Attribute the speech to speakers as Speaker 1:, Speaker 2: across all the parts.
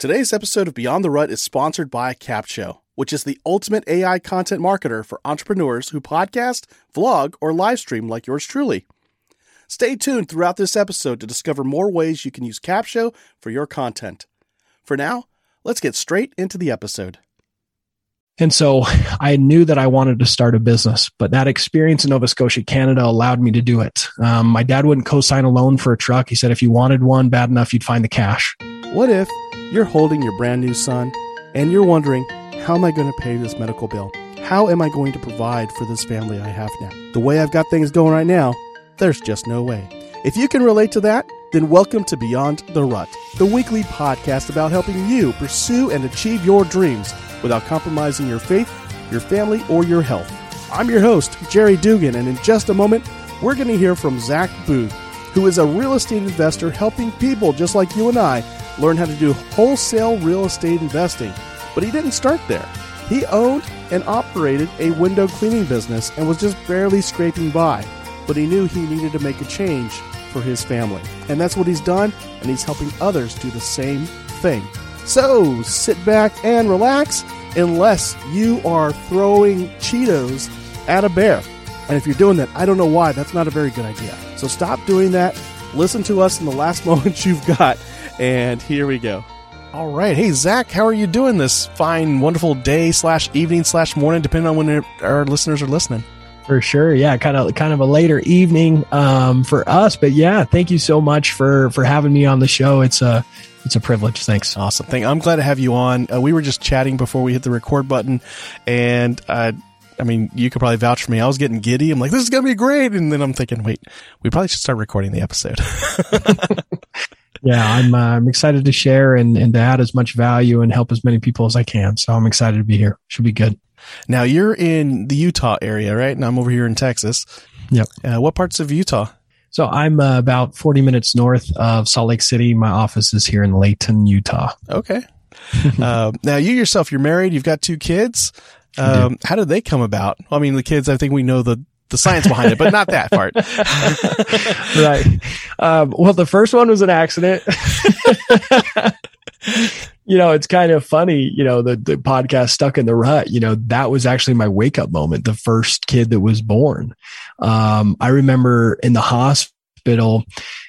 Speaker 1: Today's episode of Beyond the Rut is sponsored by Capsho, which is the ultimate AI content marketer for entrepreneurs who podcast, vlog, or live stream like yours truly. Stay tuned throughout this episode to discover more ways you can use Capsho for your content. For now, let's get straight into the episode.
Speaker 2: And so I knew that I wanted to start a business, but that experience in Nova Scotia, Canada allowed me to do it. Um, my dad wouldn't co sign a loan for a truck. He said if you wanted one bad enough, you'd find the cash.
Speaker 1: What if you're holding your brand new son and you're wondering, how am I going to pay this medical bill? How am I going to provide for this family I have now? The way I've got things going right now, there's just no way. If you can relate to that, then welcome to Beyond the Rut, the weekly podcast about helping you pursue and achieve your dreams without compromising your faith, your family, or your health. I'm your host, Jerry Dugan, and in just a moment, we're going to hear from Zack Boothe, who is a real estate investor helping people just like you and I learn how to do wholesale real estate investing. But he didn't start there. He owned and operated a window cleaning business and was just barely scraping by. But he knew he needed to make a change for his family. And that's what he's done, and he's helping others do the same thing. So sit back and relax, unless you are throwing Cheetos at a bear. And if you're doing that, I don't know why. That's not a very good idea. So stop doing that. Listen to us in the last moment you've got. And here we go. All right. Hey, Zack, how are you doing this fine, wonderful day slash evening slash morning, depending on when our listeners are listening?
Speaker 2: For sure. Yeah. Kind of, kind of a later evening, um, for us, but yeah, thank you so much for, for having me on the show. It's a, it's a privilege. Thanks.
Speaker 1: Awesome. Thank. I'm glad to have you on. Uh, we were just chatting before we hit the record button, and uh, I mean, you could probably vouch for me. I was getting giddy. I'm like, this is gonna be great, and then I'm thinking, wait, we probably should start recording the episode.
Speaker 2: yeah, I'm uh, I'm excited to share and and to add as much value and help as many people as I can. So I'm excited to be here. Should be good.
Speaker 1: Now you're in the Utah area, right? And I'm over here in Texas.
Speaker 2: Yep.
Speaker 1: Uh, what parts of Utah?
Speaker 2: So I'm uh, about 40 minutes north of Salt Lake City. My office is here in Layton, Utah.
Speaker 1: Okay. uh, now you yourself, you're married. You've got two kids. Um, how did they come about? Well, I mean, the kids. I think we know the the science behind it, but not that part.
Speaker 2: right. Um, well, the first one was an accident. you know, it's kind of funny, you know, the, the podcast stuck in the rut, you know, that was actually my wake up moment. The first kid that was born. Um, I remember in the hospital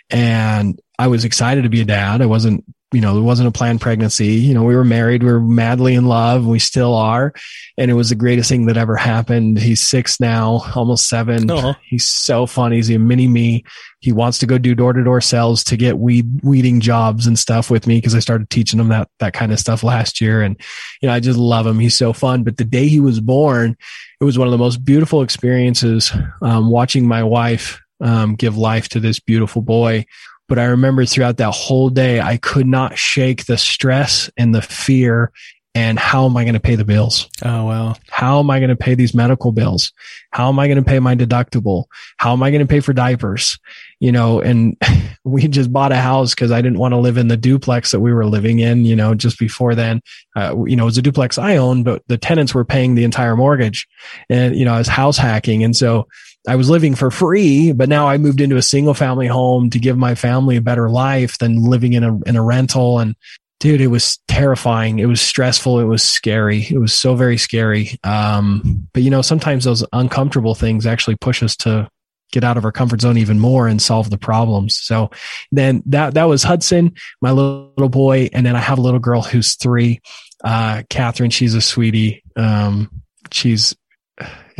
Speaker 2: and I was excited to be a dad. I wasn't you know, it wasn't a planned pregnancy. You know, we were married, we were madly in love, we still are. And it was the greatest thing that ever happened. He's six now, almost 7 uh-huh. He's so funny. He's a mini me. He wants to go do door to door sales to get weed weeding jobs and stuff with me because I started teaching him that that kind of stuff last year. And you know, I just love him. He's so fun. But the day he was born, it was one of the most beautiful experiences um, watching my wife um, give life to this beautiful boy but I remember throughout that whole day, I could not shake the stress and the fear. And how am I going to pay the bills?
Speaker 1: Oh, well.
Speaker 2: How am I going to pay these medical bills? How am I going to pay my deductible? How am I going to pay for diapers? You know, and we just bought a house because I didn't want to live in the duplex that we were living in, you know, just before then. Uh, you know, it was a duplex I owned, but the tenants were paying the entire mortgage and, you know, I was house hacking. And so, I was living for free, but now I moved into a single family home to give my family a better life than living in a in a rental. And dude, it was terrifying. It was stressful. It was scary. It was so very scary. Um, but you know, sometimes those uncomfortable things actually push us to get out of our comfort zone even more and solve the problems. So then that that was Hudson, my little, little boy, and then I have a little girl who's three, uh, Catherine. She's a sweetie. Um, she's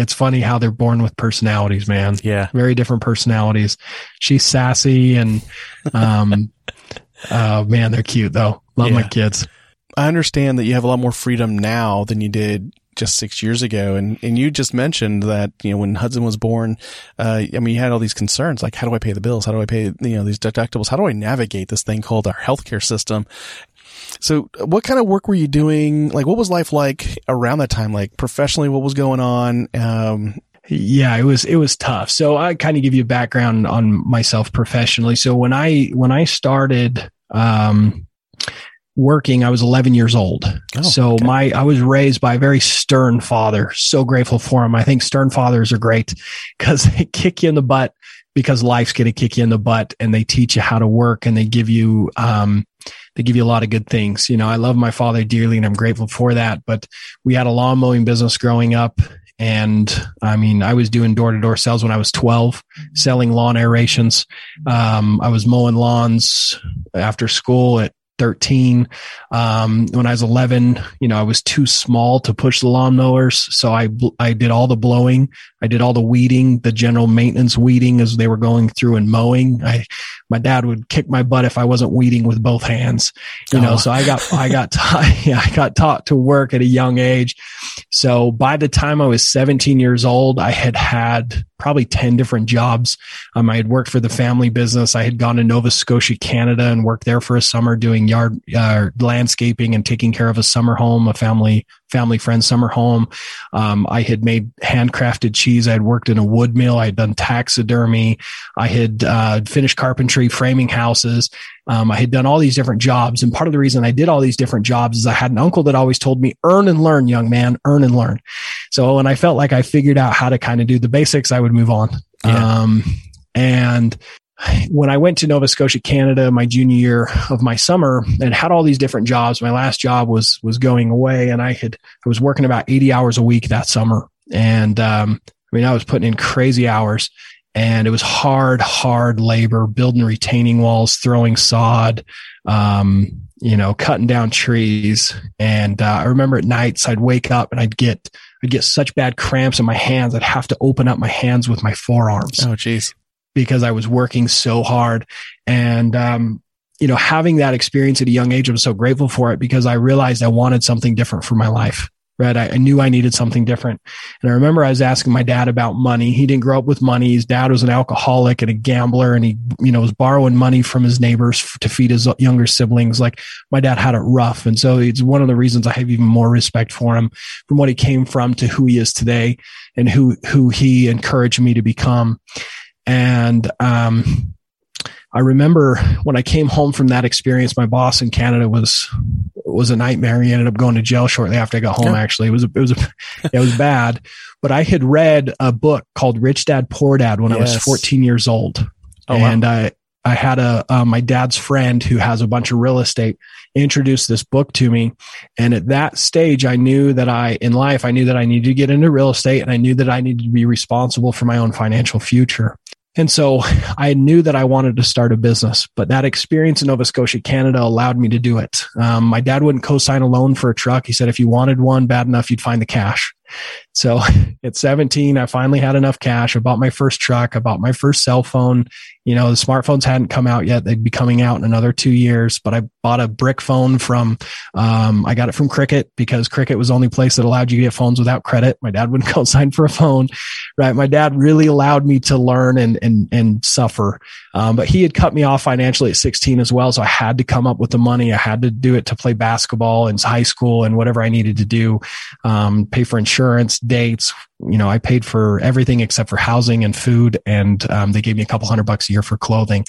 Speaker 2: it's funny how they're born with personalities, man.
Speaker 1: Yeah.
Speaker 2: Very different personalities. She's sassy and, um, uh, man, they're cute though. Love yeah. my kids.
Speaker 1: I understand that you have a lot more freedom now than you did just six years ago. And, and you just mentioned that, you know, when Hudson was born, uh, I mean, you had all these concerns, like, how do I pay the bills? How do I pay, you know, these deductibles? How do I navigate this thing called our healthcare system? So what kind of work were you doing? Like, what was life like around that time? Like professionally, what was going on? Um,
Speaker 2: yeah, it was, it was tough. So I kind of give you a background on myself professionally. So when I, when I started, um, working, I was 11 years old. Oh, so okay. my, I was raised by a very stern father. So grateful for him. I think stern fathers are great because they kick you in the butt because life's going to kick you in the butt and they teach you how to work and they give you, um, they give you a lot of good things. You know, I love my father dearly and I'm grateful for that. But we had a lawn mowing business growing up. And I mean, I was doing door to door sales when I was 12, selling lawn aerations. Um, I was mowing lawns after school at 13. Um, when I was 11, you know, I was too small to push the lawnmowers. So I, I did all the blowing. I did all the weeding, the general maintenance weeding as they were going through and mowing. I, my dad would kick my butt if I wasn't weeding with both hands, you oh. know, so I got, I got taught, yeah, I got taught to work at a young age. So by the time I was 17 years old, I had had probably 10 different jobs. Um, I had worked for the family business. I had gone to Nova Scotia, Canada and worked there for a summer doing yard uh, landscaping and taking care of a summer home, a family family friend summer home. Um, I had made handcrafted cheese. I had worked in a wood mill. I had done taxidermy. I had uh, finished carpentry, framing houses. Um, I had done all these different jobs. And part of the reason I did all these different jobs is I had an uncle that always told me, earn and learn, young man, earn and learn. So when I felt like I figured out how to kind of do the basics, I would move on. Yeah. Um, and when I went to Nova Scotia, Canada, my junior year of my summer, and had all these different jobs. My last job was was going away, and I had I was working about eighty hours a week that summer, and um, I mean I was putting in crazy hours, and it was hard, hard labor, building retaining walls, throwing sod, um, you know, cutting down trees. And uh, I remember at nights I'd wake up and I'd get I'd get such bad cramps in my hands I'd have to open up my hands with my forearms.
Speaker 1: Oh, jeez
Speaker 2: because I was working so hard. And, um, you know, having that experience at a young age, I'm so grateful for it because I realized I wanted something different for my life. Right. I, I, knew I needed something different. And I remember I was asking my dad about money. He didn't grow up with money. His dad was an alcoholic and a gambler and he, you know, was borrowing money from his neighbors to feed his younger siblings. Like my dad had it rough. And so it's one of the reasons I have even more respect for him from what he came from to who he is today and who, who he encouraged me to become. And um, I remember when I came home from that experience, my boss in Canada was was a nightmare. He ended up going to jail shortly after I got home. Yeah. Actually, it was a, it was a, it was bad. But I had read a book called Rich Dad Poor Dad when yes. I was 14 years old, oh, and wow. I I had a uh, my dad's friend who has a bunch of real estate introduced this book to me, and at that stage, I knew that I in life I knew that I needed to get into real estate, and I knew that I needed to be responsible for my own financial future. And so I knew that I wanted to start a business, but that experience in Nova Scotia, Canada allowed me to do it. Um, my dad wouldn't co-sign a loan for a truck. He said, if you wanted one bad enough, you'd find the cash. So at 17, I finally had enough cash. I bought my first truck. I bought my first cell phone. You know, the smartphones hadn't come out yet. They'd be coming out in another two years, but I bought a brick phone from, um, I got it from Cricket because Cricket was the only place that allowed you to get phones without credit. My dad wouldn't co-sign for a phone, right? My dad really allowed me to learn and, and, and suffer. Um, but he had cut me off financially at 16 as well. So I had to come up with the money. I had to do it to play basketball in high school and whatever I needed to do, um, pay for insurance, dates. You know, I paid for everything except for housing and food, and um, they gave me a couple hundred bucks a year for clothing.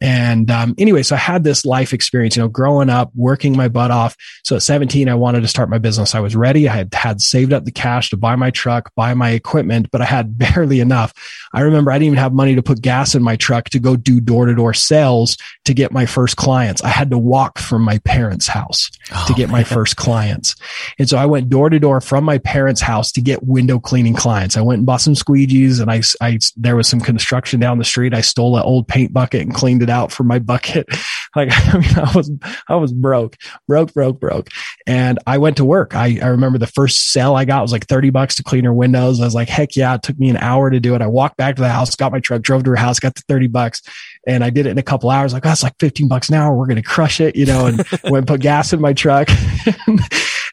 Speaker 2: And um, anyway, so I had this life experience, you know, growing up, working my butt off. So at 17, I wanted to start my business. I was ready. I had had saved up the cash to buy my truck, buy my equipment, but I had barely enough. I remember I didn't even have money to put gas in my truck to go do door to door sales to get my first clients. I had to walk from my parents' house oh, to get man. my first clients. And so I went door to door from my parents' house to get window cleaning clients. I went and bought some squeegees and I, I, there was some construction down the street. I stole an old paint bucket and cleaned it out for my bucket. Like, I mean, I was, I was broke, broke, broke, broke. And I went to work. I, I remember the first sale I got was like 30 bucks to clean her windows. I was like, heck yeah. It took me an hour to do it. I walked back to the house, got my truck, drove to her house, got the 30 bucks and I did it in a couple hours. Like, oh, that's oh, like 15 bucks an hour. We're going to crush it, you know, and went and put gas in my truck.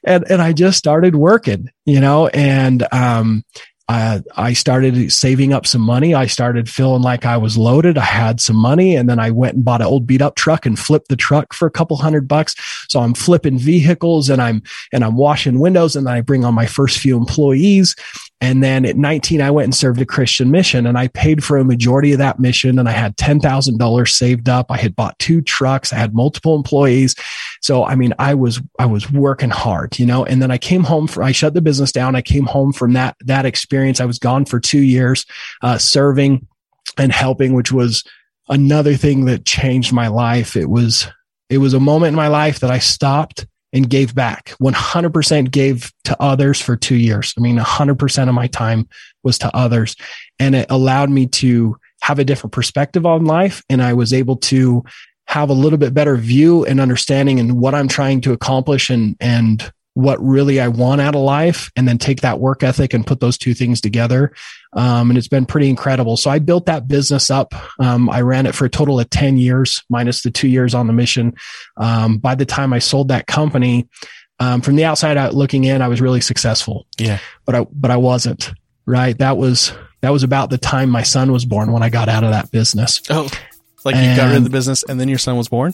Speaker 2: And, and I just started working, you know, and, um, I, I started saving up some money. I started feeling like I was loaded. I had some money and then I went and bought an old beat up truck and flipped the truck for a couple hundred bucks. So I'm flipping vehicles and I'm, and I'm washing windows and then I bring on my first few employees and then at 19, I went and served a Christian mission and I paid for a majority of that mission. And I had $10,000 saved up. I had bought two trucks. I had multiple employees. So, I mean, I was, I was working hard, you know, and then I came home for, I shut the business down. I came home from that, that experience. I was gone for two years, uh, serving and helping, which was another thing that changed my life. It was, it was a moment in my life that I stopped and gave back 100% gave to others for two years. I mean, 100% of my time was to others and it allowed me to have a different perspective on life. And I was able to have a little bit better view and understanding and what I'm trying to accomplish and, and what really I want out of life and then take that work ethic and put those two things together. Um, and it's been pretty incredible. So I built that business up. Um, I ran it for a total of 10 years minus the two years on the mission. Um, by the time I sold that company, um, from the outside out looking in, I was really successful.
Speaker 1: Yeah.
Speaker 2: But I, but I wasn't right. That was, that was about the time my son was born when I got out of that business.
Speaker 1: Oh, like you got rid of the business and then your son was born?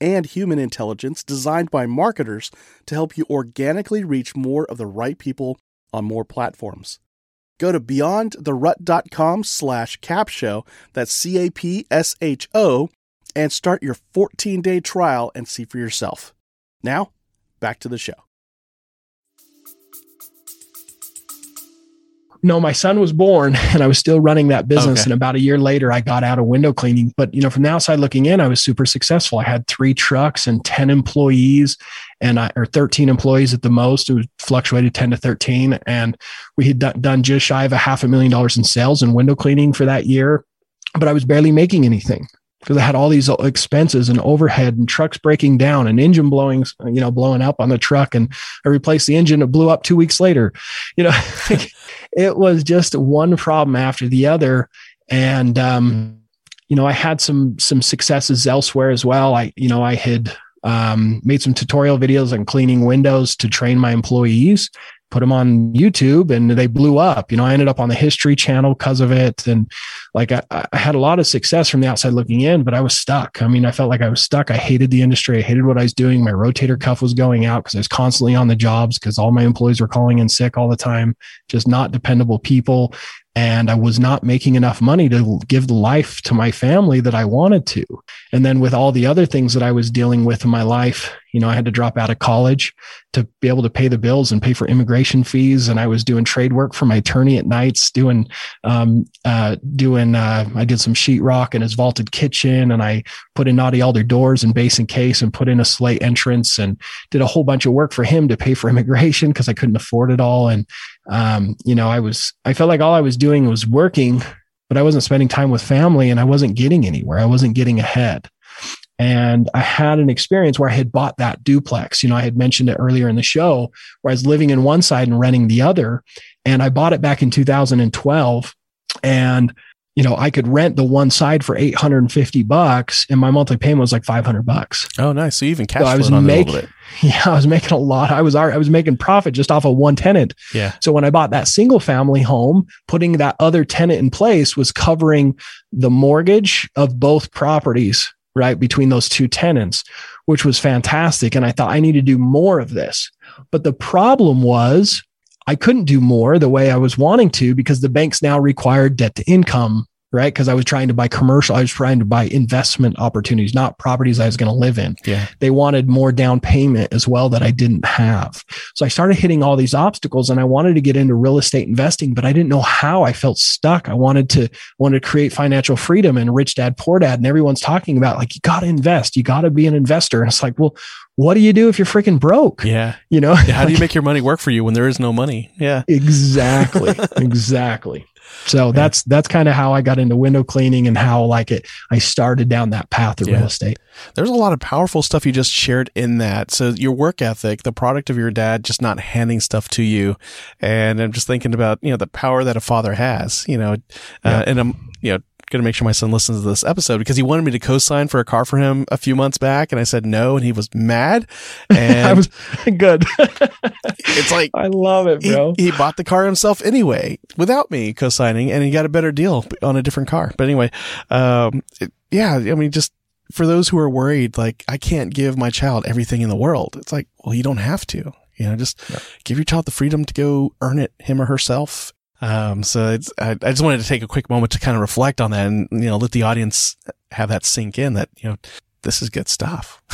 Speaker 1: and human intelligence designed by marketers to help you organically reach more of the right people on more platforms. Go to beyondtherut.com slash capsho, that's C-A-P-S-H-O, and start your 14-day trial and see for yourself. Now, back to the show.
Speaker 2: No, my son was born and I was still running that business.
Speaker 1: Okay.
Speaker 2: And about a year later, I got out of window cleaning. But, you know, from the outside looking in, I was super successful. I had three trucks and 10 employees and I, or 13 employees at the most. It was fluctuated 10 to 13. And we had done, done just shy of a half a million dollars in sales in window cleaning for that year. But I was barely making anything because I had all these expenses and overhead and trucks breaking down and engine blowing, you know, blowing up on the truck. And I replaced the engine. It blew up two weeks later. You know, it was just one problem after the other. And, um, you know, I had some, some successes elsewhere as well. I, you know, I had, um, made some tutorial videos on cleaning windows to train my employees put them on YouTube and they blew up. You know, I ended up on the History Channel because of it. And like I, I, had a lot of success from the outside looking in, but I was stuck. I mean, I felt like I was stuck. I hated the industry. I hated what I was doing. My rotator cuff was going out because I was constantly on the jobs because all my employees were calling in sick all the time, just not dependable people. And I was not making enough money to give the life to my family that I wanted to. And then with all the other things that I was dealing with in my life, you know, I had to drop out of college to be able to pay the bills and pay for immigration fees. And I was doing trade work for my attorney at nights, doing, um, uh, doing, uh, I did some sheetrock in his vaulted kitchen and I put in Knotty Alder doors and base and case and put in a slate entrance and did a whole bunch of work for him to pay for immigration because I couldn't afford it all. And, um, you know, I was, I felt like all I was doing was working, but I wasn't spending time with family and I wasn't getting anywhere. I wasn't getting ahead. And I had an experience where I had bought that duplex. You know, I had mentioned it earlier in the show where I was living in one side and renting the other. And I bought it back in 2012. And, you know, I could rent the one side for 850 bucks and my monthly payment was like 500 bucks.
Speaker 1: Oh, nice. So you even cash
Speaker 2: So I was
Speaker 1: flowed on it a
Speaker 2: making,
Speaker 1: little bit.
Speaker 2: yeah, I was making a lot. I was, I was making profit just off of one tenant.
Speaker 1: Yeah.
Speaker 2: So when I bought that single family home, putting that other tenant in place was covering the mortgage of both properties, right? Between those two tenants, which was fantastic. And I thought I need to do more of this. But the problem was I couldn't do more the way I was wanting to because the banks now required debt to income, right? Because I was trying to buy commercial, I was trying to buy investment opportunities, not properties I was going to live in
Speaker 1: Yeah.
Speaker 2: they wanted more down payment as well that I didn't have. So I started hitting all these obstacles and I wanted to get into real estate investing, but I didn't know how. I felt stuck. I wanted to wanted to create financial freedom and rich dad, poor dad. And everyone's talking about like, you got to invest. You got to be an investor. And it's like, well, what do you do if you're freaking broke?
Speaker 1: Yeah.
Speaker 2: You know,
Speaker 1: How do you make your money work for you when there is no money? Yeah.
Speaker 2: exactly exactly so that's that's kind of how i got into window cleaning and how like it i started down that path of
Speaker 1: Yeah.
Speaker 2: real estate
Speaker 1: There's a lot of powerful stuff you just shared in that. So your work ethic, the product of your dad just not handing stuff to you. And I'm just thinking about, you know, the power that a father has, you know, uh,
Speaker 2: Yeah.
Speaker 1: and I'm, you know, going to make sure my son listens to this episode because he wanted me to co-sign for a car for him a few months back. And I said no. And he was mad. And
Speaker 2: i was good
Speaker 1: it's like,
Speaker 2: i love it
Speaker 1: he,
Speaker 2: bro
Speaker 1: he bought the car himself anyway without me co-signing and he got a better deal on a different car. But anyway, um, it, yeah, I mean, just for those who are worried, like I can't give my child everything in the world. It's like, well, you don't have to, you know, just yeah. give your child the freedom to go earn it him or herself. Um, so it's, I, I just wanted to take a quick moment to kind of reflect on that and, you know, let the audience have that sink in that, you know, this is good stuff.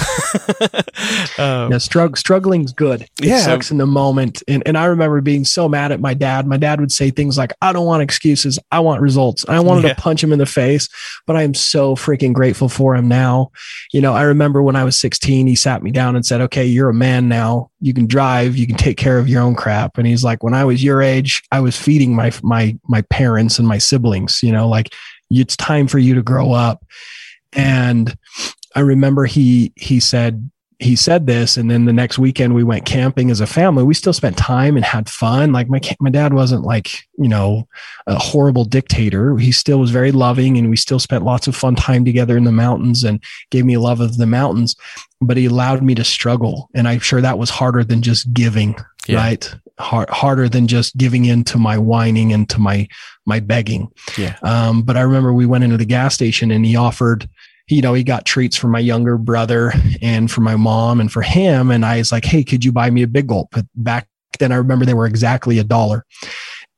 Speaker 2: um, yeah, strugg- struggling's good. It yeah. sucks in the moment. And, and I remember being so mad at my dad. My dad would say things like, I don't want excuses. I want results. I wanted yeah. to punch him in the face, but I am so freaking grateful for him now. You know, I remember when I was 16, he sat me down and said, okay, you're a man now. You can drive. You can take care of your own crap. And he's like, when I was your age, I was feeding my, my, my parents and my siblings, you know, like it's time for you to grow up. And I remember he he said he said this and then the next weekend we went camping as a family. We still spent time and had fun. Like my my dad wasn't like you know a horrible dictator. He still was very loving and we still spent lots of fun time together in the mountains and gave me love of the mountains. But he allowed me to struggle and i'm sure that was harder than just giving yeah. right? Hard, harder than just giving in to my whining and to my my begging.
Speaker 1: Yeah.
Speaker 2: Um, but i remember we went into the gas station and he offered you know, he got treats for my younger brother and for my mom and for him. And I was like, Hey, could you buy me a big gulp? But back then I remember they were exactly a dollar.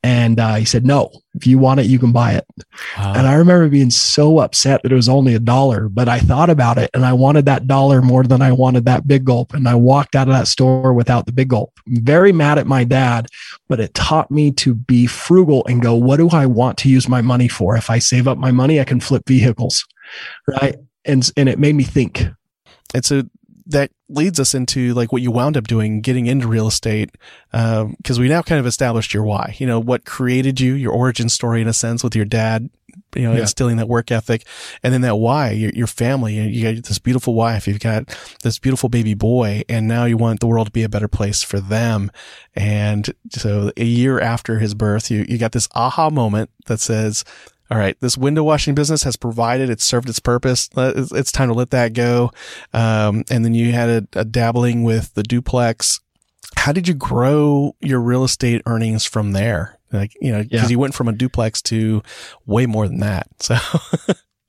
Speaker 2: And uh, he said, no, if you want it, you can buy it. Wow. And I remember being so upset that it was only a dollar, but I thought about it and I wanted that dollar more than I wanted that big gulp. And I walked out of that store without the big gulp. Very mad at my dad, but it taught me to be frugal and go, what do I want to use my money for? If I save up my money, I can flip vehicles right? And and it made me think.
Speaker 1: And so that leads us into like what you wound up doing, getting into real estate, because um, we now kind of established your why. You know what created you, your origin story in a sense with your dad. You know, yeah. instilling that work ethic, and then that why your, your family. You got this beautiful wife, you've got this beautiful baby boy, and now you want the world to be a better place for them. And so, a year after his birth, you you got this aha moment that says, all right, this window washing business has provided, it's served its purpose. It's time to let that go. Um, and then you had a, a dabbling with the duplex. How did you grow your real estate earnings from there? Like, you know, because yeah. you went from a duplex to way more than that. So.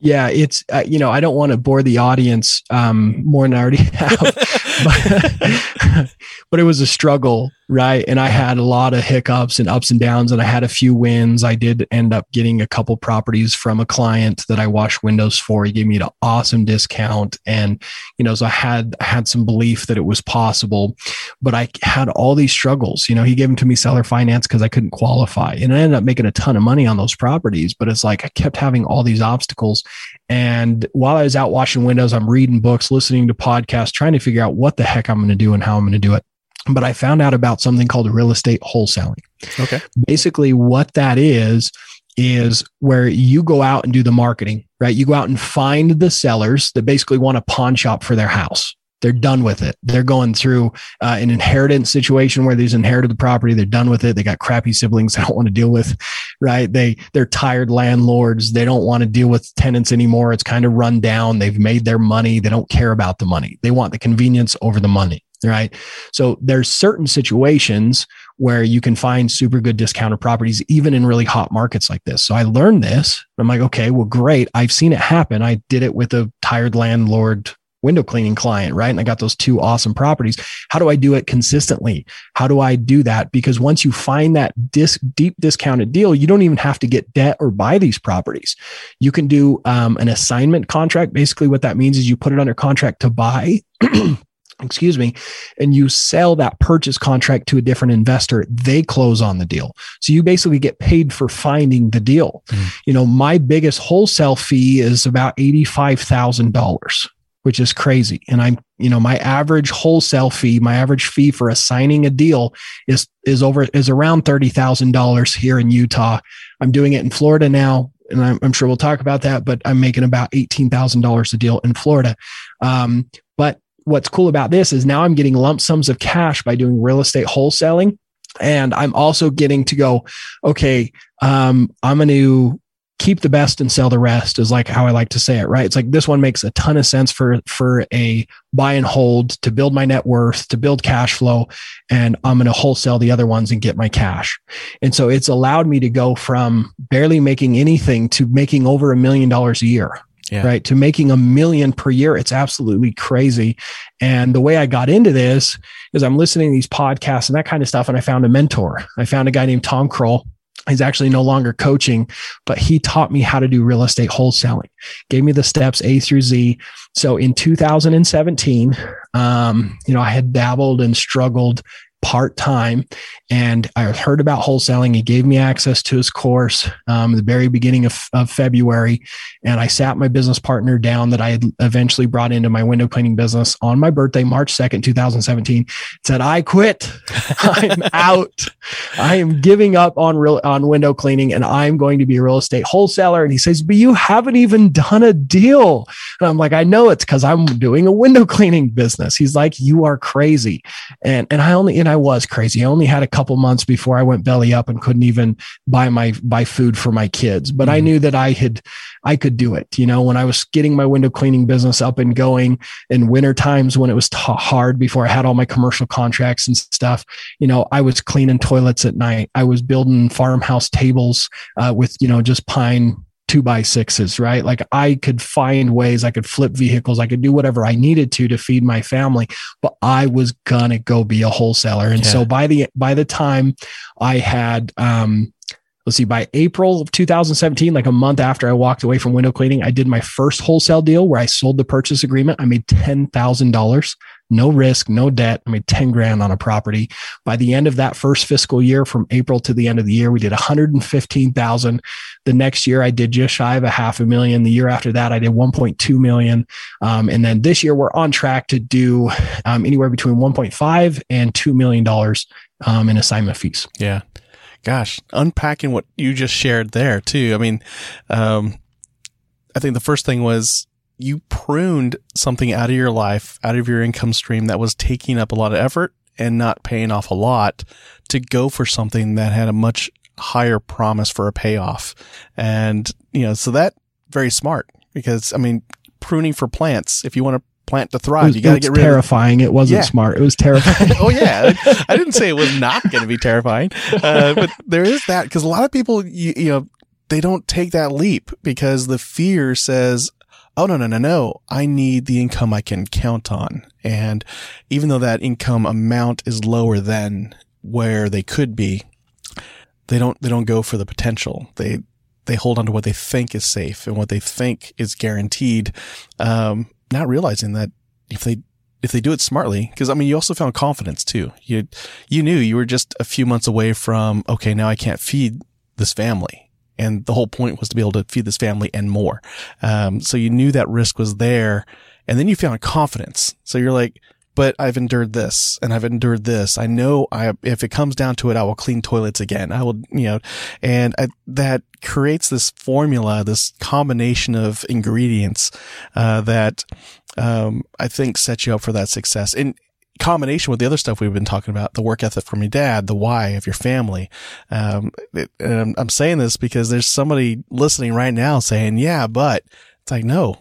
Speaker 2: yeah, it's, uh, you know, I don't want to bore the audience um, more than I already have, but, but it was a struggle right? And I had a lot of hiccups and ups and downs, and I had a few wins. I did end up getting a couple properties from a client that I washed windows for. He gave me an awesome discount, and you know, so I had I had some belief that it was possible, but I had all these struggles. You know, he gave them to me seller finance because I couldn't qualify, and I ended up making a ton of money on those properties. But it's like I kept having all these obstacles, and while I was out washing windows, I'm reading books, listening to podcasts, trying to figure out what the heck I'm going to do and how I'm going to do it but I found out about something called real estate wholesaling.
Speaker 1: Okay.
Speaker 2: Basically, what that is, is where you go out and do the marketing, right? You go out and find the sellers that basically want a pawn shop for their house. They're done with it. They're going through uh, an inheritance situation where they've inherited the property. They're done with it. They got crappy siblings they don't want to deal with, right? They they're tired landlords. They don't want to deal with tenants anymore. It's kind of run down. They've made their money. They don't care about the money. They want the convenience over the money right? So there's certain situations where you can find super good discounted properties, even in really hot markets like this. So I learned this. I'm like, okay, well, great. I've seen it happen. I did it with a tired landlord window cleaning client, right? And I got those two awesome properties. How do I do it consistently? How do I do that? Because once you find that dis- deep discounted deal, you don't even have to get debt or buy these properties. You can do um, an assignment contract. Basically, what that means is you put it under contract to buy. excuse me, and you sell that purchase contract to a different investor, they close on the deal. So you basically get paid for finding the deal. Mm. You know, my biggest wholesale fee is about $85,000, which is crazy. And I'm, you know, my average wholesale fee, my average fee for assigning a deal is, is over, is around $30,000 here in Utah. I'm doing it in Florida now. And I'm, I'm sure we'll talk about that, but I'm making about $18,000 a deal in Florida. Um, but what's cool about this is now I'm getting lump sums of cash by doing real estate wholesaling. And I'm also getting to go, okay, um, I'm going to keep the best and sell the rest is like how I like to say it, right? It's like this one makes a ton of sense for, for a buy and hold to build my net worth, to build cash flow. And I'm going to wholesale the other ones and get my cash. And so it's allowed me to go from barely making anything to making over a million dollars a year yeah. right? To making a million per year. It's absolutely crazy. And the way I got into this is I'm listening to these podcasts and that kind of stuff. And I found a mentor. I found a guy named Tom Krol. He's actually no longer coaching, but he taught me how to do real estate wholesaling, gave me the steps A through Z. So in 2017, um, you know, I had dabbled and struggled part time. And I heard about wholesaling. He gave me access to his course um, the very beginning of, of February. And I sat my business partner down that I had eventually brought into my window cleaning business on my birthday, March 2nd, 2017. Said, I quit. I'm out. I am giving up on real on window cleaning and I'm going to be a real estate wholesaler. And he says, But you haven't even done a deal. And I'm like, I know it's because I'm doing a window cleaning business. He's like, You are crazy. And and I only, you know, I was crazy. I only had a couple months before I went belly up and couldn't even buy my buy food for my kids. But mm-hmm. I knew that I had I could do it. You know, when I was getting my window cleaning business up and going in winter times when it was t- hard before I had all my commercial contracts and stuff, you know, I was cleaning toilets at night. I was building farmhouse tables uh, with, you know, just pine two by sixes, right? Like I could find ways I could flip vehicles. I could do whatever I needed to to feed my family, but I was gonna go be a wholesaler. And yeah. so by the, by the time I had, um, let's see, by April of 2017, like a month after I walked away from window cleaning, I did my first wholesale deal where I sold the purchase agreement. I made $10,000 no risk, no debt. I made 10 grand on a property. By the end of that first fiscal year, from April to the end of the year, we did 115,000. The next year, I did just shy of a half a million. The year after that, I did 1.2 million. Um, and then this year, we're on track to do um, anywhere between 1.5 and $2 million um, in assignment fees.
Speaker 1: Yeah. Gosh, unpacking what you just shared there too. I mean, um, I think the first thing was you pruned something out of your life, out of your income stream that was taking up a lot of effort and not paying off a lot to go for something that had a much higher promise for a payoff. And, you know, so that very smart because I mean, pruning for plants, if you want to plant to thrive, was, you got to get rid
Speaker 2: terrifying. Of, it wasn't yeah. smart. It was terrifying.
Speaker 1: oh yeah. I didn't say it was not going to be terrifying. Uh, but there is that because a lot of people, you, you know, they don't take that leap because the fear says, oh, no, no, no, no. I need the income I can count on. And even though that income amount is lower than where they could be, they don't, they don't go for the potential. They, they hold on to what they think is safe and what they think is guaranteed. Um, not realizing that if they, if they do it smartly, because I mean, you also found confidence too. You, you knew you were just a few months away from, okay, now I can't feed this family and the whole point was to be able to feed this family and more. Um, so you knew that risk was there. And then you found confidence. So you're like, but I've endured this and I've endured this. I know I, if it comes down to it, I will clean toilets again. I will, you know, and I, that creates this formula, this combination of ingredients, uh, that, um, I think sets you up for that success. And, combination with the other stuff we've been talking about, the work ethic from your dad, the why of your family. Um, it, and I'm saying this because there's somebody listening right now saying, yeah, but it's like, no,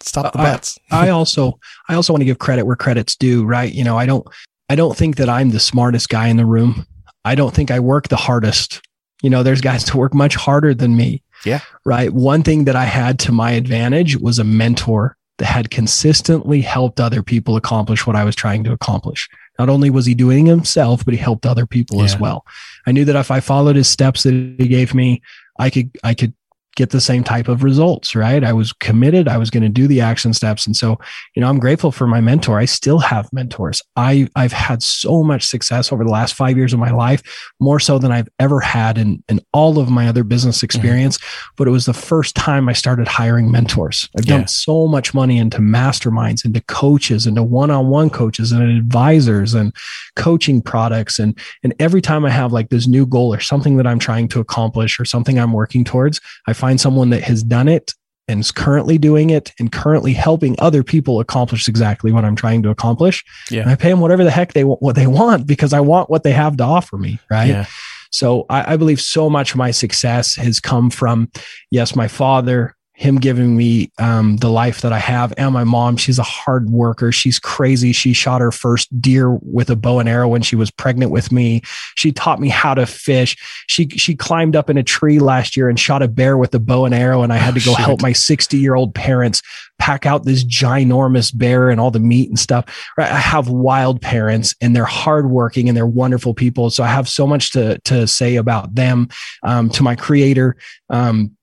Speaker 1: stop the bets.
Speaker 2: I, I also, I also want to give credit where credit's due, right? You know, I don't, I don't think that I'm the smartest guy in the room. I don't think I work the hardest. You know, there's guys to work much harder than me.
Speaker 1: Yeah.
Speaker 2: Right. One thing that I had to my advantage was a mentor that had consistently helped other people accomplish what I was trying to accomplish. Not only was he doing himself, but he helped other people yeah. as well. I knew that if I followed his steps that he gave me, I could I could get the same type of results, right? I was committed. I was going to do the action steps. And so, you know, I'm grateful for my mentor. I still have mentors. I, I've had so much success over the last five years of my life, more so than I've ever had in, in all of my other business mm-hmm. experience. Mm-hmm. But it was the first time I started hiring mentors. I've yeah. done so much money into masterminds, into coaches, into one-on-one coaches and advisors and coaching products. And, and every time I have like this new goal or something that I'm trying to accomplish or something I'm working towards, I find someone that has done it and is currently doing it and currently helping other people accomplish exactly what I'm trying to accomplish. Yeah. And I pay them whatever the heck they want, what they want because I want what they have to offer me. Right. Yeah. So I, I believe so much of my success has come from, yes, my father, him giving me um, the life that I have. And my mom, she's a hard worker. She's crazy. She shot her first deer with a bow and arrow when she was pregnant with me. She taught me how to fish. She she climbed up in a tree last year and shot a bear with a bow and arrow. And I had to go oh, help my 60 year old parents pack out this ginormous bear and all the meat and stuff. Right? I have wild parents and they're hardworking and they're wonderful people. So I have so much to to say about them. Um, to my creator. Um,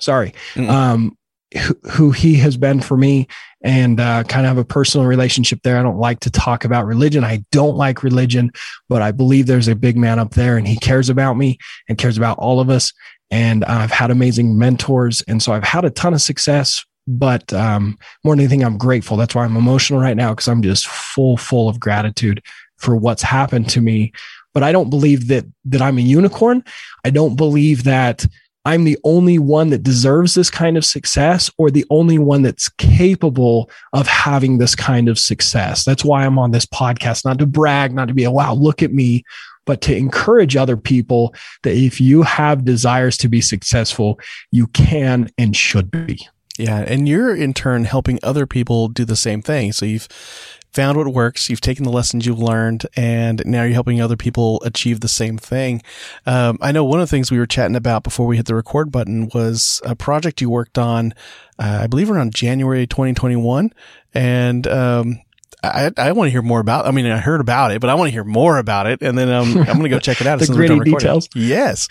Speaker 2: sorry, mm um, who, who, he has been for me and uh, kind of have a personal relationship there. I don't like to talk about religion. I don't like religion, but I believe there's a big man up there and he cares about me and cares about all of us. And I've had amazing mentors. And so I've had a ton of success, but um, more than anything, I'm grateful. That's why I'm emotional right now because I'm just full, full of gratitude for what's happened to me. But I don't believe that that I'm a unicorn. I don't believe that I'm the only one that deserves this kind of success or the only one that's capable of having this kind of success. That's why I'm on this podcast, not to brag, not to be a wow, look at me, but to encourage other people that if you have desires to be successful, you can and should be.
Speaker 1: Yeah. And you're in turn helping other people do the same thing. So you've found what works. You've taken the lessons you've learned, and now you're helping other people achieve the same thing. Um, I know one of the things we were chatting about before we hit the record button was a project you worked on, uh, I believe around January 2021. And, um, I, I want to hear more about. I mean, I heard about it, but I want to hear more about it, and then um, I'm going to go check it out.
Speaker 2: the gritty details.
Speaker 1: Yes,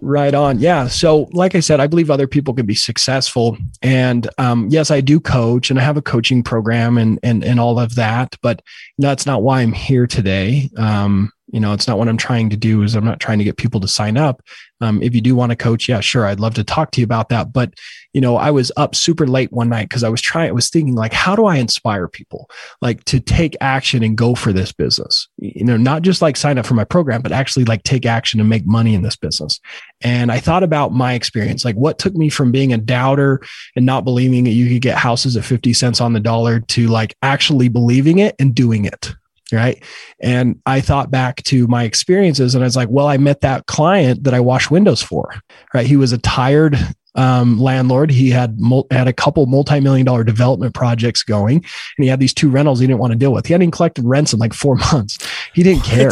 Speaker 2: right on. Yeah. So, like I said, I believe other people can be successful, and um, yes, I do coach, and I have a coaching program, and and and all of that. But that's not why I'm here today. Um, you know it's not what i'm trying to do is i'm not trying to get people to sign up. Um, if you do want to coach yeah sure i'd love to talk to you about that. But you know i was up super late one night because i was trying i was thinking like how do i inspire people like to take action and go for this business? You know not just like sign up for my program but actually like take action and make money in this business. And i thought about my experience like what took me from being a doubter and not believing that you could get houses at 50 cents on the dollar to like actually believing it and doing it Right. And I thought back to my experiences and I was like, well, I met that client that I wash windows for. Right. He was a tired um, landlord. He had mul- had a couple multi-million dollar development projects going, and he had these two rentals he didn't want to deal with. He hadn't collected rents in like four months. He didn't what? care.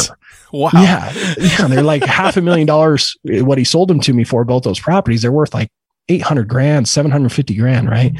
Speaker 1: Wow.
Speaker 2: Yeah, yeah. They're like half a million dollars. What he sold them to me for both those properties, they're worth like eight hundred grand, seven hundred fifty grand, right?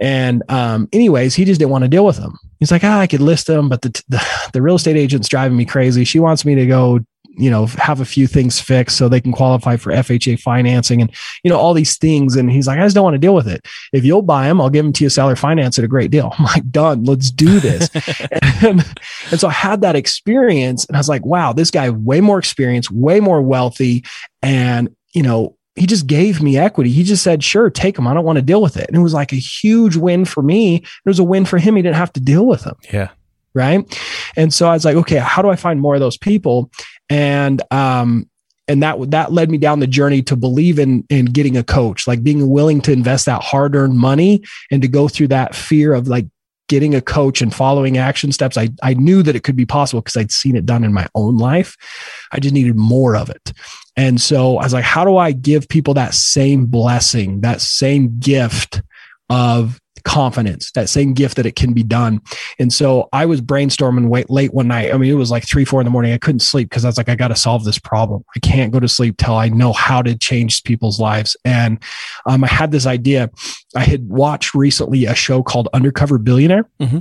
Speaker 2: And um, anyways, he just didn't want to deal with them. He's like, ah, I could list them, but the, the, the real estate agent's driving me crazy. She wants me to go, you know, have a few things fixed so they can qualify for FHA financing and, you know, all these things. And he's like, I just don't want to deal with it. If you'll buy them, I'll give them to you seller finance at a great deal. I'm like, done. Let's do this. and, and so I had that experience and I was like, wow, this guy way more experience, way more wealthy. And, you know, he just gave me equity. He just said, sure, take them. I don't want to deal with it. And it was like a huge win for me. It was a win for him. He didn't have to deal with them.
Speaker 1: Yeah.
Speaker 2: Right. And so I was like, okay, how do I find more of those people? And, um, and that that led me down the journey to believe in in getting a coach like being willing to invest that hard earned money and to go through that fear of like getting a coach and following action steps i i knew that it could be possible because i'd seen it done in my own life. I just needed more of it. And so I was like, how do I give people that same blessing, that same gift of confidence, that same gift that it can be done. And so I was brainstorming wait, late one night. I mean, it was like three, four in the morning. I couldn't sleep because I was like, I got to solve this problem. I can't go to sleep till I know how to change people's lives. And um, I had this idea. I had watched recently a show called Undercover Billionaire. Mm-hmm.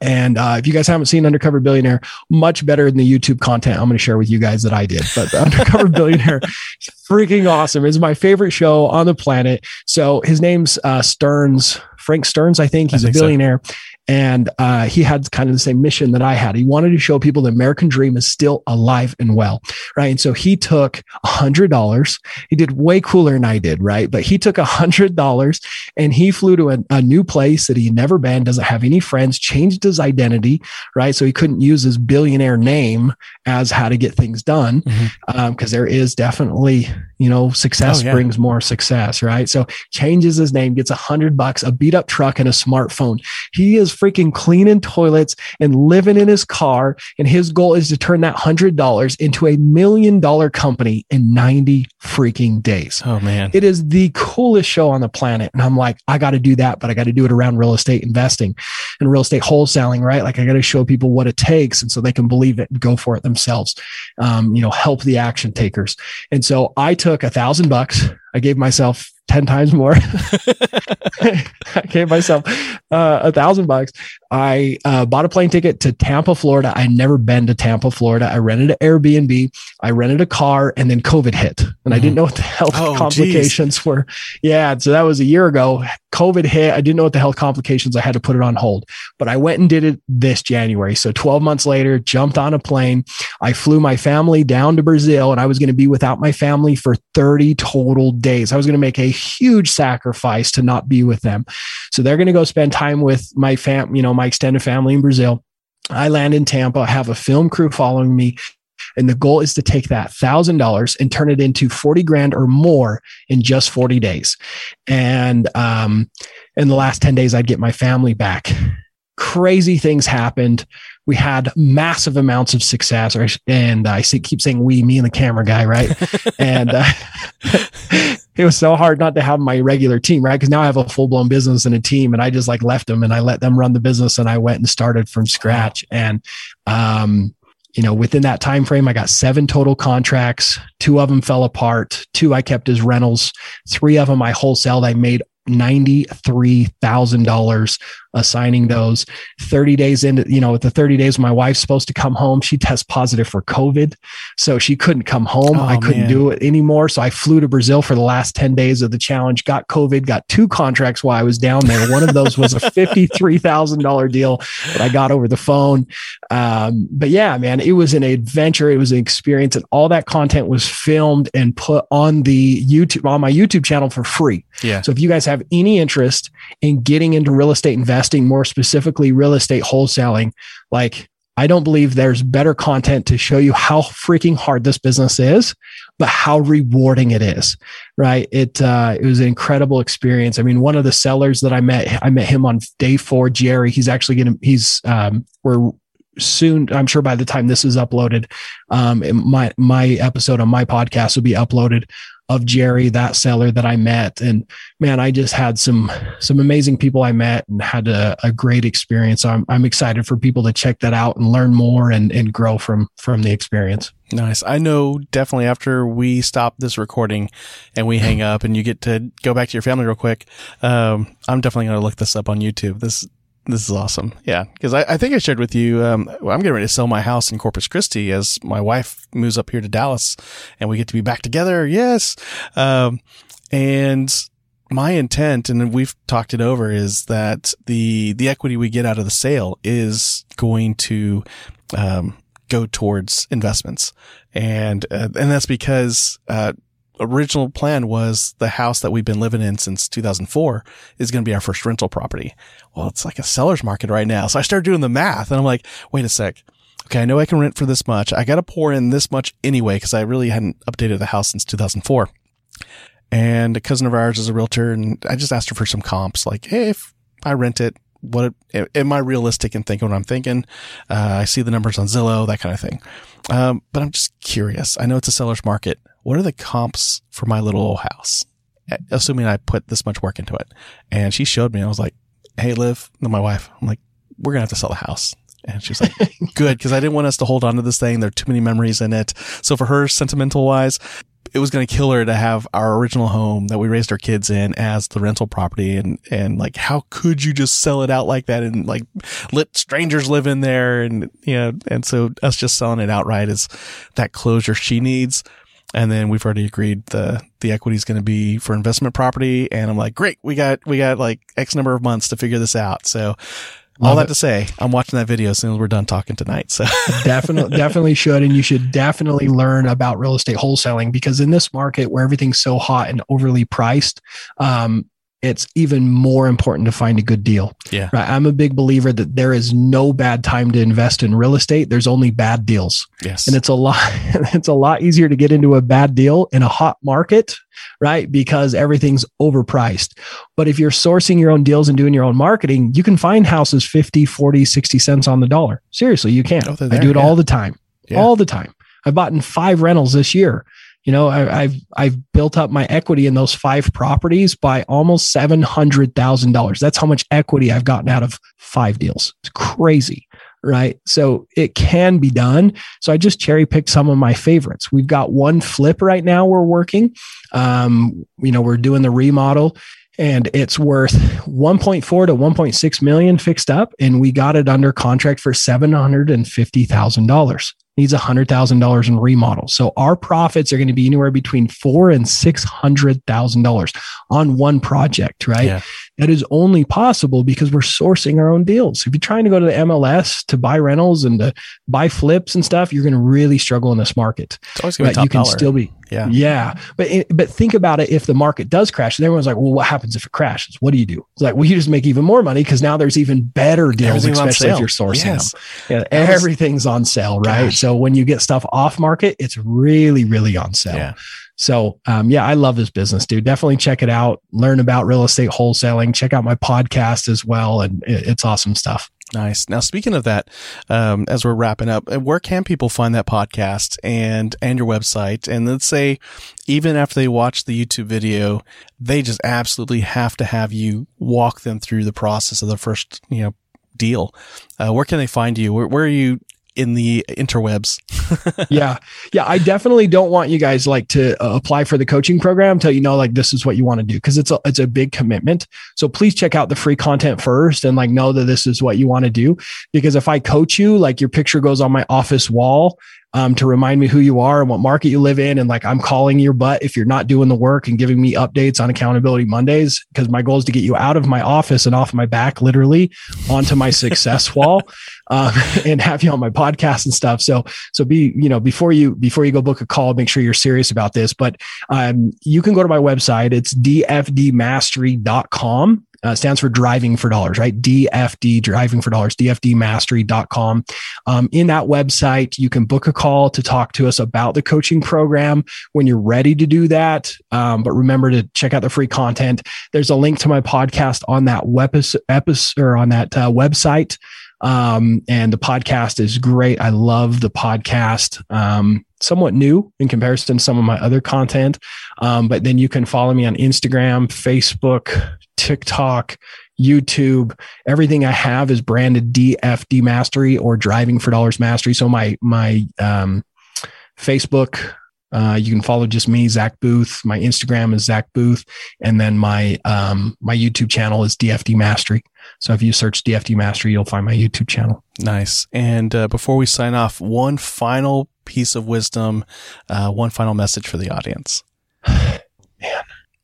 Speaker 2: And uh, if you guys haven't seen Undercover Billionaire, much better than the YouTube content I'm going to share with you guys that I did. But Undercover Billionaire is freaking awesome. It's my favorite show on the planet. So his name's uh, Stearns, Frank Stearns, I think. He's I think a billionaire. So. And uh, he had kind of the same mission that I had. He wanted to show people the American dream is still alive and well, right? And so he took a hundred dollars. He did way cooler than I did, right? But he took a hundred dollars and he flew to a, a, new place that he never been, doesn't have any friends, changed his identity, right? So he couldn't use his billionaire name as how to get things done, because mm-hmm. um, there is definitely you know, success oh, yeah. brings more success, right? So changes his name, gets a hundred bucks, a beat up truck and a smartphone. He is was freaking cleaning toilets and living in his car. And his goal is to turn that hundred dollars into a million dollar company in 90 freaking days.
Speaker 1: Oh man.
Speaker 2: It is the coolest show on the planet. And I'm like, I got to do that, but I got to do it around real estate investing and real estate wholesaling, right? Like I got to show people what it takes. And so they can believe it and go for it themselves. Um, you know, help the action takers. And so I took a thousand bucks. I gave myself 10 times more. I gave myself uh, a thousand bucks. I uh, bought a plane ticket to Tampa, Florida. I never been to Tampa, Florida. I rented an Airbnb. I rented a car and then COVID hit and mm-hmm. I didn't mm-hmm. know what the health oh, complications geez. were. Yeah. So that was a year ago. COVID hit. I didn't know what the health complications. I had to put it on hold, but I went and did it this January. So 12 months later, jumped on a plane. I flew my family down to Brazil and I was going to be without my family for 30 total days. I was going to make a huge sacrifice to not be with them. So they're going to go spend time with my fam, you know, my extended family in Brazil. I land in Tampa, have a film crew following me. And the goal is to take that thousand dollars and turn it into 40 grand or more in just 40 days. And um, in the last 10 days, I'd get my family back. Crazy things happened. We had massive amounts of success, and I keep saying we, me and the camera guy, right? and uh, it was so hard not to have my regular team, right? Because now I have a full blown business and a team, and I just like left them and I let them run the business, and I went and started from scratch. And um, you know, within that time frame, I got seven total contracts. Two of them fell apart. Two I kept as rentals. Three of them I wholesaled. I made $93,000 assigning those 30 days into, you know, with the 30 days my wife's supposed to come home, she tests positive for COVID. So she couldn't come home. Oh, I couldn't man. do it anymore. So I flew to Brazil for the last 10 days of the challenge, got COVID, got two contracts while I was down there. One of those was a $53,000 deal that I got over the phone. Um, but yeah, man, it was an adventure. It was an experience and all that content was filmed and put on the YouTube, on my YouTube channel for free.
Speaker 1: Yeah.
Speaker 2: So if you guys have any interest in getting into real estate investing, more specifically real estate wholesaling, like I don't believe there's better content to show you how freaking hard this business is, but how rewarding it is. Right. It uh, it was an incredible experience. I mean, one of the sellers that I met, I met him on day four, Jerry. He's actually gonna he's um we're soon i'm sure by the time this is uploaded um my my episode on my podcast will be uploaded of Jerry, that seller that I met. And man, I just had some some amazing people I met and had a, a great experience. I'm I'm excited for people to check that out and learn more and, and grow from from the experience.
Speaker 1: Nice. I know definitely after we stop this recording and we hang up and you get to go back to your family real quick, um, I'm definitely going to look this up on YouTube. This this is awesome. Yeah. Cause I, I think I shared with you, um, I'm getting ready to sell my house in Corpus Christi as my wife moves up here to Dallas and we get to be back together. Yes. Um, and my intent, and we've talked it over, is that the, the equity we get out of the sale is going to, um, go towards investments. And, uh, and that's because, uh, original plan was the house that we've been living in since 2004 is going to be our first rental property. Well, it's like a seller's market right now. So I started doing the math and I'm like, wait a sec. Okay. I know I can rent for this much. I got to pour in this much anyway, cause I really hadn't updated the house since 2004. And a cousin of ours is a realtor and I just asked her for some comps. Like, Hey, if I rent it, what am I realistic in thinking what I'm thinking? Uh, I see the numbers on Zillow, that kind of thing. Um, but I'm just curious. I know it's a seller's market what are the comps for my little old house? Assuming I put this much work into it. And she showed me, I was like, Hey, Liv, my wife, I'm like, we're going to have to sell the house. And she's like, good. Cause I didn't want us to hold on to this thing. There are too many memories in it. So for her, sentimental wise, it was going to kill her to have our original home that we raised our kids in as the rental property. And, and like, how could you just sell it out like that and like let strangers live in there? And, you know, and so us just selling it outright is that closure she needs. And then we've already agreed the, the equity is going to be for investment property. And I'm like, great. We got, we got like X number of months to figure this out. So Love all that it. to say, I'm watching that video as soon as we're done talking tonight. So
Speaker 2: definitely, definitely should. And you should definitely learn about real estate wholesaling because in this market where everything's so hot and overly priced, um, it's even more important to find a good deal.
Speaker 1: Yeah.
Speaker 2: Right. I'm a big believer that there is no bad time to invest in real estate. There's only bad deals.
Speaker 1: Yes.
Speaker 2: And it's a lot, it's a lot easier to get into a bad deal in a hot market, right? Because everything's overpriced. But if you're sourcing your own deals and doing your own marketing, you can find houses 50, 40, 60 cents on the dollar. Seriously, you can.
Speaker 1: Oh,
Speaker 2: I do it
Speaker 1: yeah.
Speaker 2: all the time.
Speaker 1: Yeah.
Speaker 2: All the time. I've bought in five rentals this year. You know, I, I've I've built up my equity in those five properties by almost seven hundred thousand dollars. That's how much equity I've gotten out of five deals. It's crazy, right? So it can be done. So I just cherry picked some of my favorites. We've got one flip right now. We're working. Um, you know, we're doing the remodel and it's worth 1.4 to 1.6 million fixed up and we got it under contract for $750,000 needs $100,000 in remodel. So our profits are going to be anywhere between four and $600,000 on one project, right?
Speaker 1: Yeah.
Speaker 2: That is only possible because we're sourcing our own deals. If you're trying to go to the MLS to buy rentals and to buy flips and stuff, you're going to really struggle in this market.
Speaker 1: It's always going to be top
Speaker 2: you can
Speaker 1: dollar.
Speaker 2: still be,
Speaker 1: yeah.
Speaker 2: yeah. But it, but think about it. If the market does crash, and everyone's like, well, what happens if it crashes? What do you do? It's like, well, you just make even more money because now there's even better deals, especially if you're sourcing
Speaker 1: Yes.
Speaker 2: them. Yeah, everything's on sale, right?
Speaker 1: Gosh.
Speaker 2: So when you get stuff off market, it's really, really on sale.
Speaker 1: Yeah.
Speaker 2: So, um, yeah, I love this business, dude. Definitely check it out. Learn about real estate wholesaling. Check out my podcast as well, and it's awesome stuff.
Speaker 1: Nice. Now, speaking of that, um, as we're wrapping up, uh, where can people find that podcast and and your website? And let's say, even after they watch the YouTube video, they just absolutely have to have you walk them through the process of the first, you know, deal. Uh, where can they find you? Where, where are you in the interwebs?
Speaker 2: yeah. Yeah. I definitely don't want you guys like to uh, apply for the coaching program until you know, like, this is what you want to do. Cause it's a, it's a big commitment. So please check out the free content first and like know that this is what you want to do. Because if I coach you, like your picture goes on my office wall, um, to remind me who you are and what market you live in. And like, I'm calling your butt if you're not doing the work and giving me updates on accountability Mondays. Cause my goal is to get you out of my office and off my back, literally onto my success wall, um, and have you on my podcast and stuff. So, so be, you know, before you, before you go book a call, make sure you're serious about this, but, um, you can go to my website. It's dfdmastery.com. Uh, stands for driving for dollars, right? DFD, driving for dollars, dfdmastery.com. Um, in that website, you can book a call to talk to us about the coaching program when you're ready to do that. Um, but remember to check out the free content. There's a link to my podcast on that web episode or on that uh, website. Um, and the podcast is great. I love the podcast. Um, somewhat new in comparison to some of my other content. Um, but then you can follow me on Instagram, Facebook, TikTok, YouTube. Everything I have is branded DFD Mastery or Driving for Dollars Mastery. So my my um, Facebook, uh, you can follow just me, Zack Boothe. My Instagram is Zack Boothe, and then my um, my YouTube channel is DFD Mastery. So if you search DFD Mastery, you'll find my YouTube channel.
Speaker 1: Nice. And uh, before we sign off, one final piece of wisdom, uh, one final message for the audience.
Speaker 2: Man,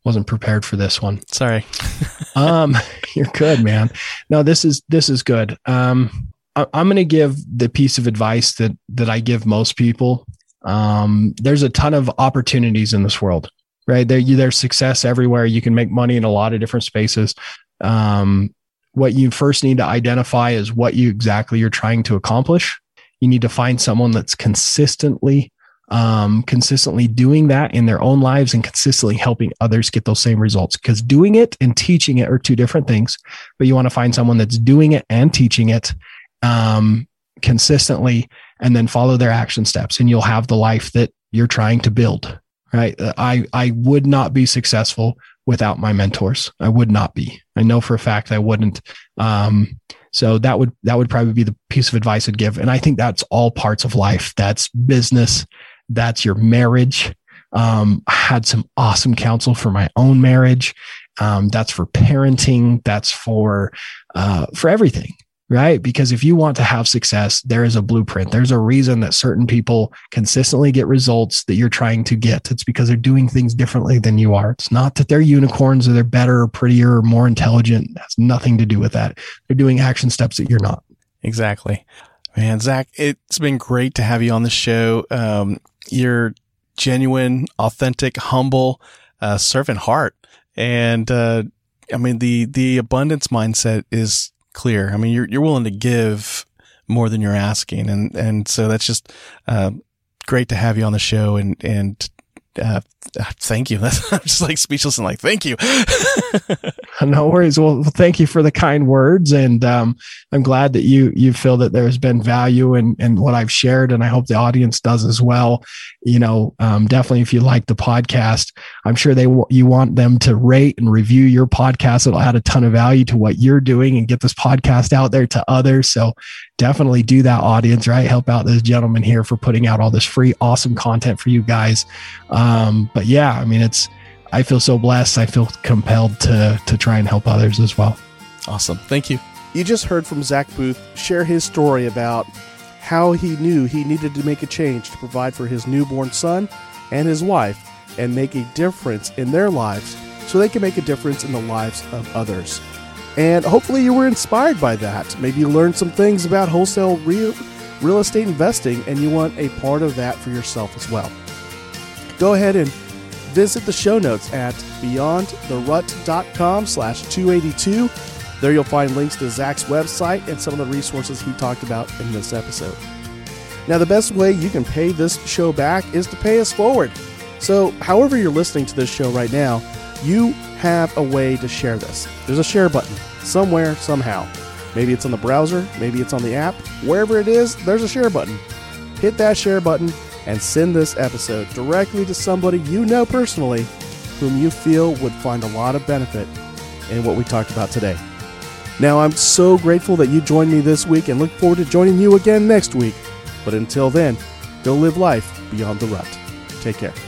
Speaker 2: wasn't prepared for this one.
Speaker 1: Sorry.
Speaker 2: um, you're good, man. No, this is this is good. Um, I, I'm going to give the piece of advice that that I give most people. Um, there's a ton of opportunities in this world, right? There, you, there's success everywhere. You can make money in a lot of different spaces. Um, what you first need to identify is what you exactly you're trying to accomplish. You need to find someone that's consistently um, consistently doing that in their own lives and consistently helping others get those same results. Because doing it and teaching it are two different things, but you want to find someone that's doing it and teaching it um, consistently and then follow their action steps, and you'll have the life that you're trying to build. Right. I, I would not be successful without my mentors. I would not be. I know for a fact I wouldn't. Um, so that would that would probably be the piece of advice I'd give. And I think that's all parts of life. That's business. That's your marriage. Um, I had some awesome counsel for my own marriage. Um, that's for parenting. That's for uh, for everything, right? Because if you want to have success, there is a blueprint. There's a reason that certain people consistently get results that you're trying to get. It's because they're doing things differently than you are. It's not that they're unicorns or they're better or prettier or more intelligent. It has nothing to do with that. They're doing action steps that you're not.
Speaker 1: Exactly. Man, Zack, it's been great to have you on the show. Um, you're genuine, authentic, humble, uh, servant heart. And, uh, I mean, the, the abundance mindset is clear. I mean, you're, you're willing to give more than you're asking. And, and so that's just, uh, great to have you on the show and, and, uh, thank you. I'm just like speechless and like, thank you.
Speaker 2: no worries. Well, thank you for the kind words. And, um, I'm glad that you, you feel that there's been value in, in what I've shared. And I hope the audience does as well. You know, um, definitely if you like the podcast, I'm sure they, you want them to rate and review your podcast. It'll add a ton of value to what you're doing and get this podcast out there to others. So definitely do that audience, right? Help out this gentleman here for putting out all this free, awesome content for you guys. Um, but yeah, I mean, it's, I feel so blessed. I feel compelled to, to try and help others as well.
Speaker 1: Awesome. Thank you. You just heard from Zack Boothe share his story about how he knew he needed to make a change to provide for his newborn son and his wife and make a difference in their lives so they can make a difference in the lives of others. And hopefully you were inspired by that. Maybe you learned some things about wholesale real, real estate investing and you want a part of that for yourself as well. Go ahead and visit the show notes at beyondtherut.com slash 282. There you'll find links to Zack's website and some of the resources he talked about in this episode. Now, the best way you can pay this show back is to pay us forward. So, however you're listening to this show right now, you have a way to share this. There's a share button somewhere, somehow. Maybe it's on the browser, maybe it's on the app. Wherever it is, there's a share button. Hit that share button and send this episode directly to somebody you know personally whom you feel would find a lot of benefit in what we talked about today. Now, I'm so grateful that you joined me this week and look forward to joining you again next week. But until then, go live life beyond the rut. Take care.